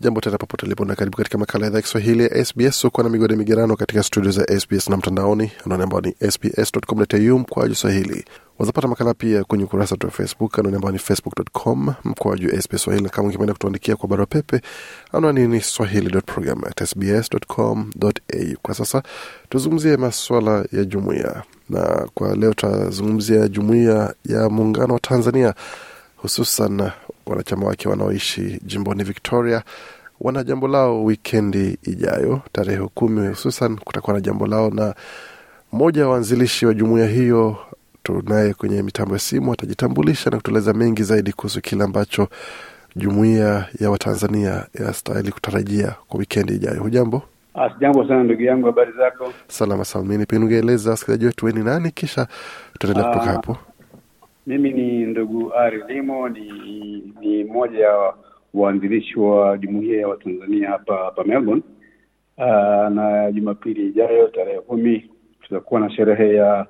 Jambo tena popote ulipo na karibu katika makala ya idhaa Kiswahili ya SBS. Uko na migode migerano katika studio za SBS na mtandaoni anaone ambao ni sbs.com.au mkwaju swahili. Wazapata makala pia kwenye ukurasa wetu wa Facebook anaone ambao ni facebook.com mkwaju SBS Swahili, na kama ungependa kutuandikia kwa barua pepe anwani ni swahili.program@sbs.com.au. Kwa sasa tuzungumzie maswala ya jumuiya, na kwa leo tutazungumzia jumuiya ya muungano wa Tanzania hususan wanachama wake wanaoishi jimboni Victoria wana jambo lao wikendi ijayo tarehe kumi, hususan kutakuwa na jambo lao, na mmoja wa waanzilishi wa jumuiya hiyo tunaye kwenye mitambo ya simu, atajitambulisha na kutueleza mengi zaidi kuhusu kile ambacho jumuiya ya Watanzania yastahili kutarajia kwa wikendi ijayo. Hujambo? Sijambo sana ndugu yangu, habari zako? Salama salmini. Pia ungeeleza wasikilizaji wetu we ni nani, kisha tutaendelea kutoka hapo. Mimi ni ndugu Ari Limo, ni ni mmoja wa waanzilishi wa jumuiya ya Watanzania hapa hapa Melbourne. Aa, na Jumapili ijayo tarehe kumi tutakuwa na sherehe ya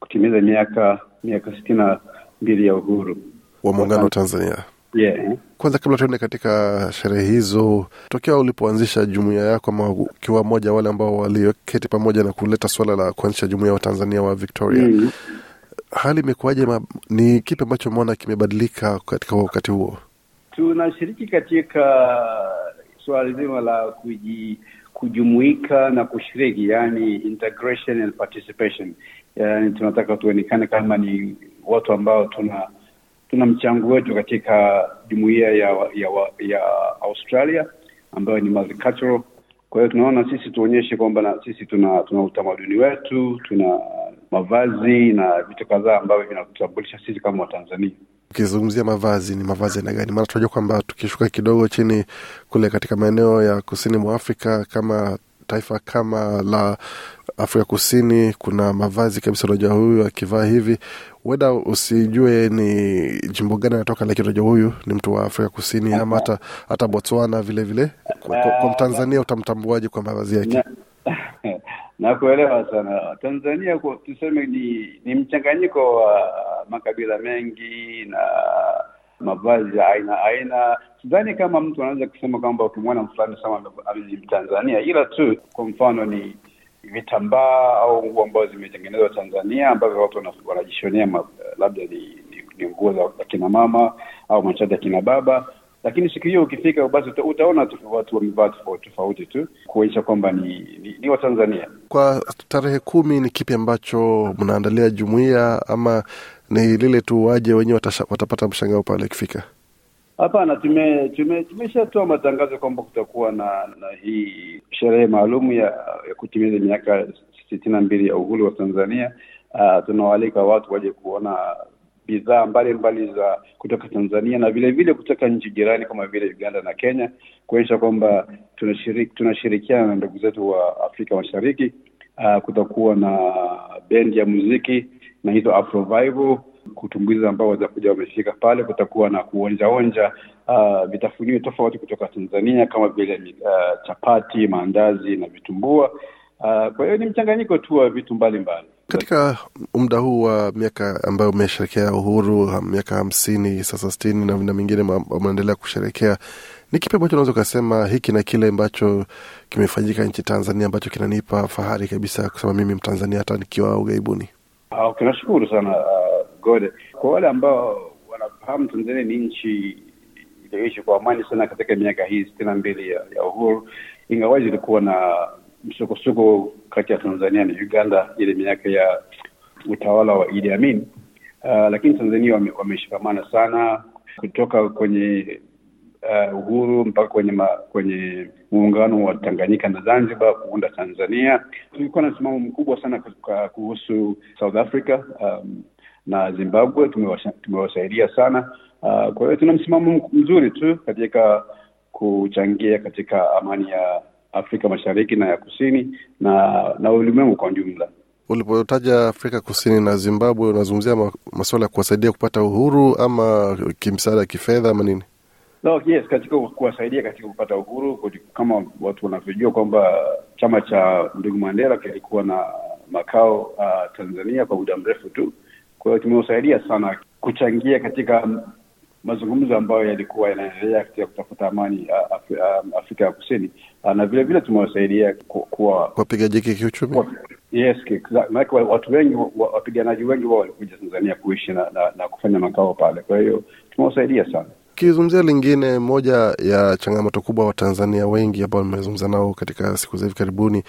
kutimiza miaka miaka sitini na mbili ya uhuru wa muungano wa Tanzania. Yeah. Kwanza, kabla tuende katika sherehe hizo, tokea ulipoanzisha jumuiya yako, ama ukiwa mmoja wale ambao walioketi pamoja na kuleta swala la kuanzisha jumuiya wa Tanzania wa Victoria, Mm. Hali imekuwaje? Ni kipi ambacho umeona kimebadilika katika wakati huo? Tunashiriki katika suala zima la kuji, kujumuika na kushiriki, yani integration and participation. Yani tunataka tuonekane kama ni watu ambao tuna tuna mchango wetu katika jumuiya ya, ya, ya Australia ambayo ni multicultural. Kwa hiyo tunaona sisi tuonyeshe kwamba na sisi tuna tuna utamaduni wetu, tuna mavazi na vitu kadhaa ambavyo vinatutambulisha sisi kama Watanzania. Ukizungumzia mavazi, ni mavazi aina gani? Maana tunajua kwamba tukishuka kidogo chini kule katika maeneo ya kusini mwa Afrika kama taifa kama la Afrika Kusini, kuna mavazi kabisa, unajua huyu akivaa hivi, huenda usijue ni jimbo gani anatoka, lakini unajua huyu ni mtu wa Afrika Kusini ama hata hata Botswana vile vile. Kwa, kwa, kwa Mtanzania utamtambuaje kwa mavazi yake? Na- Nakuelewa sana. Tanzania kwa, tuseme ni ni mchanganyiko wa makabila mengi na mavazi ya aina aina. Sidhani kama mtu anaweza kusema kwamba ukimwona mfulani sama ni Mtanzania, ila tu kwa mfano ni vitambaa au nguo ambazo zimetengenezwa Tanzania ambavyo watu wana- wanajishonea labda ni, ni, ni nguo za kina mama au mashati ya kina baba lakini siku hiyo ukifika basi utaona tu watu wamevaa tofauti tofauti tu kuonyesha kwamba ni, ni, ni Watanzania. Kwa tarehe kumi ni kipi ambacho mnaandalia jumuiya ama ni lile tu waje wenyewe watapata mshangao pale ikifika? Hapana, tume tume tumeshatoa matangazo kwamba kutakuwa na na hii sherehe maalum ya, ya kutimiza miaka sitini na mbili ya uhuru wa Tanzania. Uh, tunawaalika watu waje kuona bidhaa mbalimbali za kutoka Tanzania na vile vile kutoka nchi jirani kama vile Uganda na Kenya, kuonyesha kwamba tunashiriki tunashirikiana na ndugu zetu wa Afrika Mashariki. Uh, kutakuwa na bendi ya muziki na hizo Afrovival kutumbuiza ambao watakuja wamefika pale. Kutakuwa na kuonjaonja uh, vitafunio tofauti kutoka Tanzania kama vile uh, chapati, maandazi na vitumbua. Uh, kwa hiyo ni mchanganyiko tu wa vitu mbalimbali. Katika muda huu wa miaka ambayo umesherekea uhuru miaka hamsini sasa sitini na, na mingine ma- kusherekea, ni kipi ambacho unaweza ukasema hiki na kile ambacho kimefanyika nchi Tanzania ambacho kinanipa fahari kabisa kusema mimi Mtanzania hata nikiwa ughaibuni? Okay, nashukuru sana uh, Gode. Kwa wale ambao wanafahamu Tanzania ni nchi iliyoishi kwa amani sana katika miaka hii sitini na mbili ya, ya uhuru, ingawaji ilikuwa na msukosuko kati ya Tanzania na Uganda ile miaka ya utawala wa Idi Amin. Uh, lakini Tanzania wame, wameshikamana sana kutoka kwenye uh, uhuru mpaka kwenye ma, kwenye muungano wa Tanganyika na Zanzibar kuunda Tanzania. Tulikuwa na msimamo mkubwa sana kuhusu South Africa um, na Zimbabwe tumewasaidia sana. Uh, kwa hiyo tuna msimamo mzuri tu katika kuchangia katika amani ya Afrika Mashariki na ya Kusini na na ulimwengu kwa jumla. Ulipotaja Afrika Kusini na Zimbabwe, unazungumzia ma, masuala ya kuwasaidia kupata uhuru ama kimsaada kifedha ama nini? No, yes, katika kuwasaidia katika kupata uhuru, kama watu wanavyojua kwamba chama cha ndugu Mandela kilikuwa na makao uh, Tanzania kwa muda mrefu tu. Kwa hiyo tumewasaidia sana kuchangia katika mazungumzo ambayo yalikuwa yanaendelea katika kutafuta amani Afrika ya Kusini uh, na vile vile tumewasaidia ku- kuwa wapigaji kiuchumi? Yes. Maanake watu wengi wapiganaji wengi wao walikuja Tanzania kuishi na, na, na kufanya makao pale, kwa hiyo tumewasaidia sana. Ukizungumzia lingine, moja ya changamoto kubwa Watanzania wengi ambao nimezungumza nao katika siku za hivi karibuni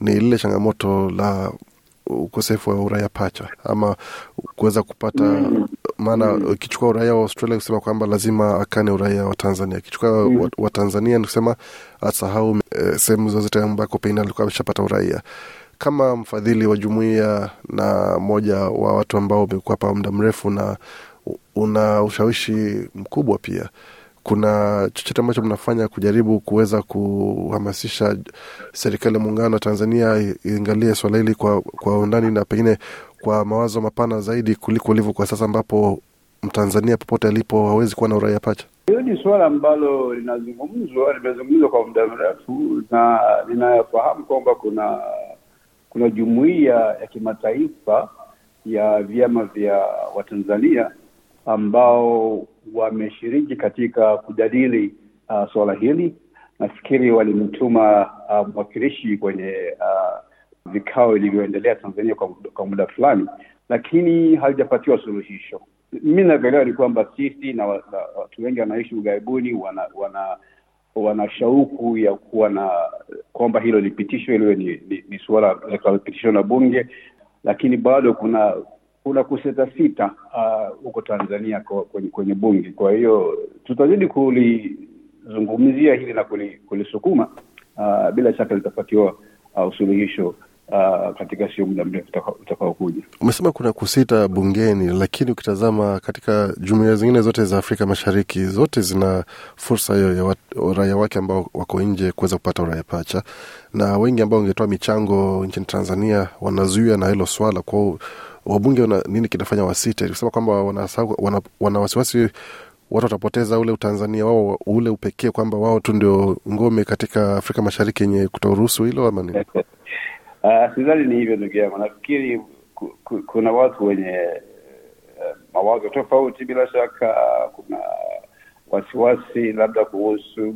ni lile changamoto la ukosefu wa uraia pacha ama kuweza kupata maana ukichukua uraia wa Australia kusema kwamba lazima akane uraia wa Tanzania, akichukua wa, wa Tanzania ni kusema asahau e, sehemu zozote ambako pengine alikuwa ameshapata uraia. Kama mfadhili wa jumuiya na mmoja wa watu ambao umekuwa hapa muda mrefu na una ushawishi mkubwa pia, kuna chochote ambacho mnafanya kujaribu kuweza kuhamasisha serikali ya muungano wa Tanzania iangalie swala hili kwa, kwa undani na pengine kwa mawazo mapana zaidi kuliko ilivyo kwa sasa, ambapo Mtanzania popote alipo hawezi kuwa na uraia pacha? Hiyo ni suala ambalo linazungumzwa, limezungumzwa kwa muda mrefu, na ninayofahamu kwamba kuna kuna jumuiya ya kimataifa ya vyama vya Watanzania ambao wameshiriki katika kujadili uh, suala hili. Nafikiri walimtuma uh, mwakilishi kwenye uh, vikao ilivyoendelea Tanzania kwa, kwa muda fulani, lakini halijapatiwa suluhisho. Mi navyoelewa ni kwamba sisi na watu wengi wanaishi ughaibuni wana wana wana shauku ya kuwa na kwamba hilo lipitishwe iliwe ni, ni, ni suala likalopitishwa na bunge, lakini bado kuna kuna kuseta sita huko Tanzania kwa- kwenye, kwenye bunge. Kwa hiyo tutazidi kulizungumzia hili na kulisukuma uh, bila shaka litapatiwa uh, usuluhisho uh, katika sio muda mrefu utakaokuja. Umesema kuna kusita bungeni, lakini ukitazama katika jumuiya zingine zote za Afrika Mashariki, zote zina fursa hiyo ya raia wake ambao wako nje kuweza kupata uraia pacha, na wengi ambao wangetoa michango nchini Tanzania wanazuia na hilo swala kwao. Wabunge wana, nini kinafanya wasite? Kusema kwamba wana wasiwasi watu watapoteza ule utanzania wao ule upekee kwamba wao tu ndio ngome katika Afrika Mashariki yenye kutoruhusu hilo ama nini? Uh, sidhani ni hivyo ndugu yangu. Nafikiri ku, ku, kuna watu wenye uh, mawazo tofauti. Bila shaka kuna wasiwasi labda kuhusu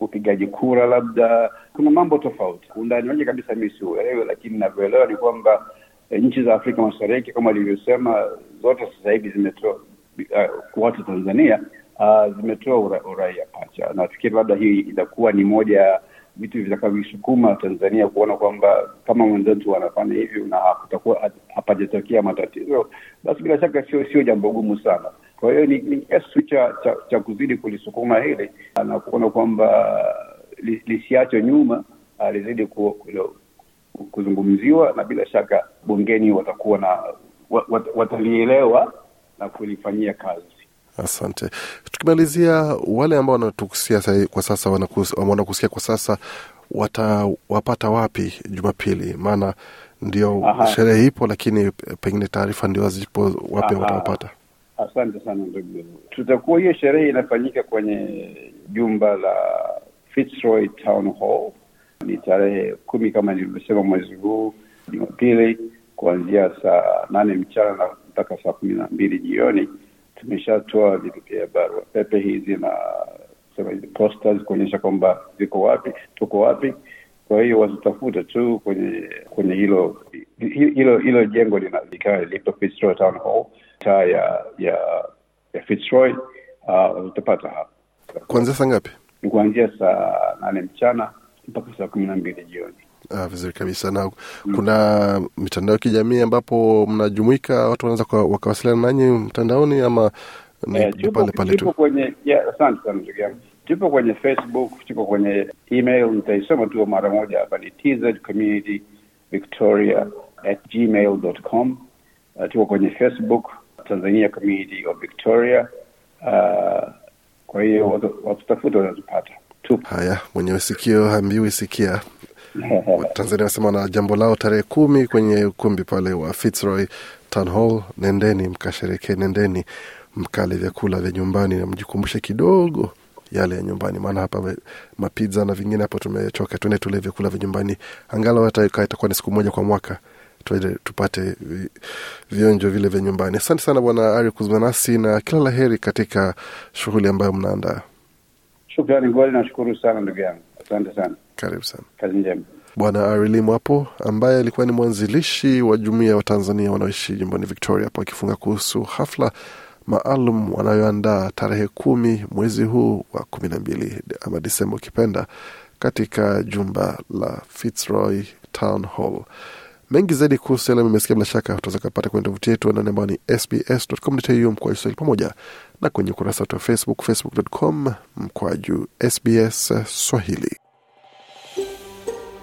upigaji kura, labda kuna mambo tofauti. Undani wake kabisa mi siuelewe, lakini navyoelewa ni kwamba eh, nchi za Afrika Mashariki kama alivyosema, zote sasa hivi zimetoa uh, watu Tanzania uh, zimetoa ura, pacha. Nafikiri labda hii itakuwa ni moja vitu vitakavyosukuma Tanzania kuona kwamba kama mwenzetu wanafanya hivyo na hakutakuwa hapajatokea matatizo, basi bila shaka sio sio jambo gumu sana. Kwa hiyo ni, ni kiasi cha, cha, cha kuzidi kulisukuma hili na kuona kwamba li, lisiachwe nyuma, alizidi lizidi ku, ku, kuzungumziwa na bila shaka bungeni watakuwa na wat, watalielewa na kulifanyia kazi. Asante. Tukimalizia, wale ambao wanatukusia kwa sasa wanakusikia kwa sasa watawapata wapi Jumapili? Maana ndio sherehe ipo, lakini pengine taarifa ndio hazipo, wapi watawapata? Asante sana ndugu. Tutakuwa hiyo sherehe inafanyika kwenye jumba la Fitzroy Town Hall. Ni tarehe kumi kama nilivyosema mwezi huu Jumapili, kuanzia saa nane mchana mpaka saa kumi na mbili jioni. Tumeshatoa vipokea barua pepe hizi na sema hizi posters kuonyesha kwamba ziko wapi, tuko wapi. Kwa hiyo wazitafuta tu kwenye kwenye hilo hilo hilo jengo linakaa lipo Fitzroy Town Hall, taa ya ya ya Fitzroy. Uh, utapata hapa Kuanzia saa ngapi? ni kuanzia saa nane mchana mpaka saa kumi na mbili jioni. Ah, vizuri kabisa. Na kuna mitandao ya kijamii ambapo mnajumuika, watu wanaweza wakawasiliana nanyi mtandaoni ama ni, Eh, pale pale tupo tu? kwenye asante sana ndugu yangu. Tupo kwenye Facebook, tuko kwenye email, nitaisoma tu mara moja hapa, ni tz community victoria at gmail.com. Uh, tuko kwenye Facebook Tanzania Community of Victoria. Uh, kwa hiyo watutafuta wanazopata. Tupo. Haya, mwenye sikio hambiwi sikia. Tanzania wasema na jambo lao tarehe kumi kwenye ukumbi pale wa Fitzroy Town Hall. Nendeni mkasherekee, nendeni mkale vyakula vya nyumbani na mjikumbushe kidogo yale ya nyumbani, maana hapa mapizza na vingine hapo tumechoka. Tuende tule vyakula vya nyumbani, angalau hata itakuwa ni siku moja kwa mwaka, tuende tupate vionjo vile vya nyumbani. Asante sana Bwana Ari kuzungumza nasi na kila la heri katika shughuli ambayo mnaandaa. Shukrani Godi, nashukuru sana ndugu yangu, asante sana, Karibu sana. kazi njema. Bwana Arili Mwapo ambaye alikuwa ni mwanzilishi wa jumuiya wa Tanzania wanaoishi jimboni Victoria hapo akifunga kuhusu hafla maalum wanayoandaa tarehe kumi mwezi huu wa kumi na mbili ama Disemba ukipenda katika jumba la Fitzroy Town Hall. Mengi zaidi kuhusu yale mmesikia, bila shaka utaweza kupata kwenye tovuti yetu anwani ambayo ni sbs.com.au mkwaju Swahili pamoja na kwenye ukurasa wetu wa Facebook, facebook.com mkwaju SBS Swahili.